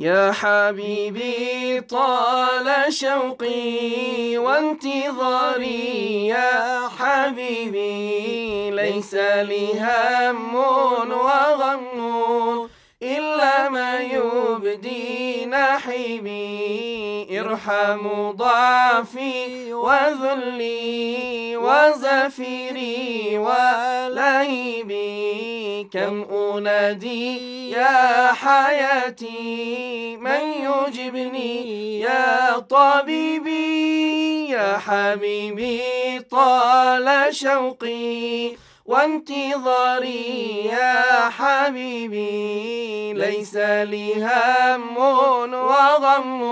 يا حبيبي طال شوقي وانتظاري يا حبيبي ليس لي هم وغم إلا ما يبدي نحيبي. ارحم ضعفي وذلي وزفيري ولهيبي كم أنادي يا حياتي؟ من يجبني يا طبيبي؟ يا حبيبي طال شوقي. وانتظاري يا حبيبي ليس لي هم وغم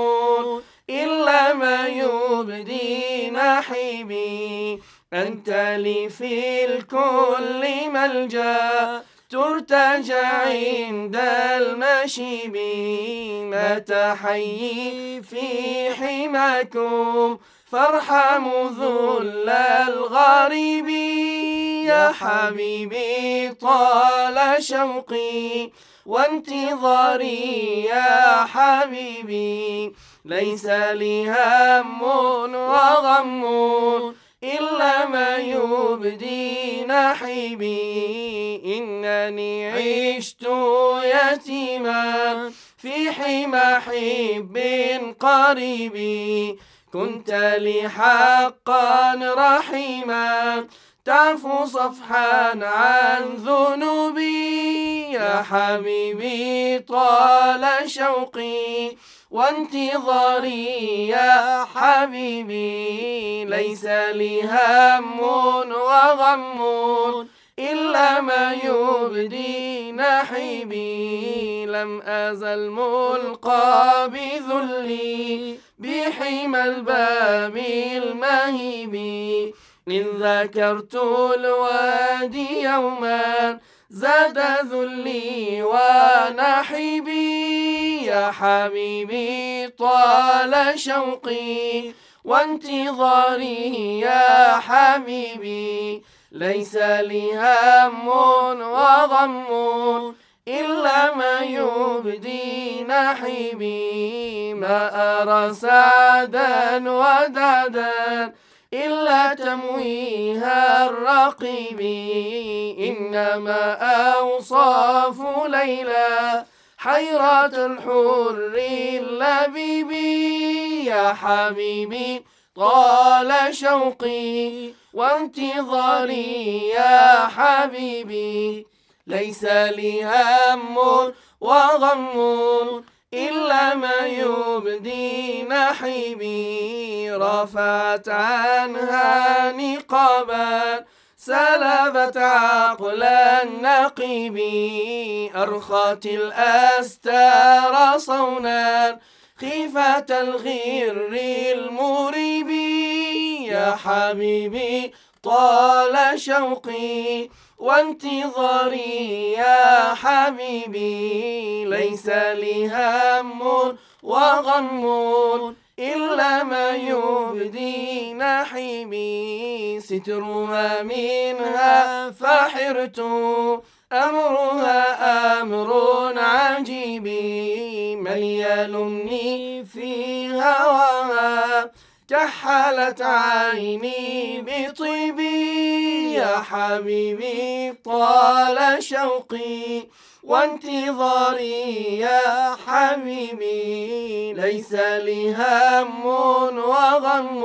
إلا ما يبدي نحيبي. أنت لي في الكل ملجأ. ترتجى عند المشيب متى حي في حماكم. فارحموا ذل الغريب يا حبيبي طال شوقي. وانتظاري يا حبيبي ليس لي هم وغم إلا ما يبدي نحيبي إنني عشت يتيما في حمى حب قريب. كنت لي حقا رحيما تعفو صفحا عن ذنوبي. يا حبيبي طال شوقي وانتظاري يا حبيبي ليس لي هم وغم إلا ما يبدي نحيبي. لم أزل ملقى بذلي بحمى الباب المهيب. إن ذكرت الوادي يوما زاد ذلي ونحبي يا حبيبي طال شوقي وانتظاري يا حبيبي. ليس لي هم وغم إلا ما يبدي نحبي. ما أرى سعدا ودعدا إلا تمويها الرقيب. إنما أوصاف ليلى حيرة الحر اللبيب يا حبيبي طال شوقي وانتظاري يا حبيبي. ليس لي هم وغم إلا ما يبدي نحيبي. رفعت عنها نقابا سلبت عقل النقيب أرخت الأستار صونا خيفة الغر المريب. يا حبيبي طال شوقي وانتظاري. يا حبيبي ليس لي هم وغم. إلا ما يبدي نحيبي سترها منها فحرت أمرها أمر عجيب من يلمني في هواها كحلت عيني بطيبي يا حبيبي طال شوقي وانتظاري يا حبيبي ليس لي هم وغم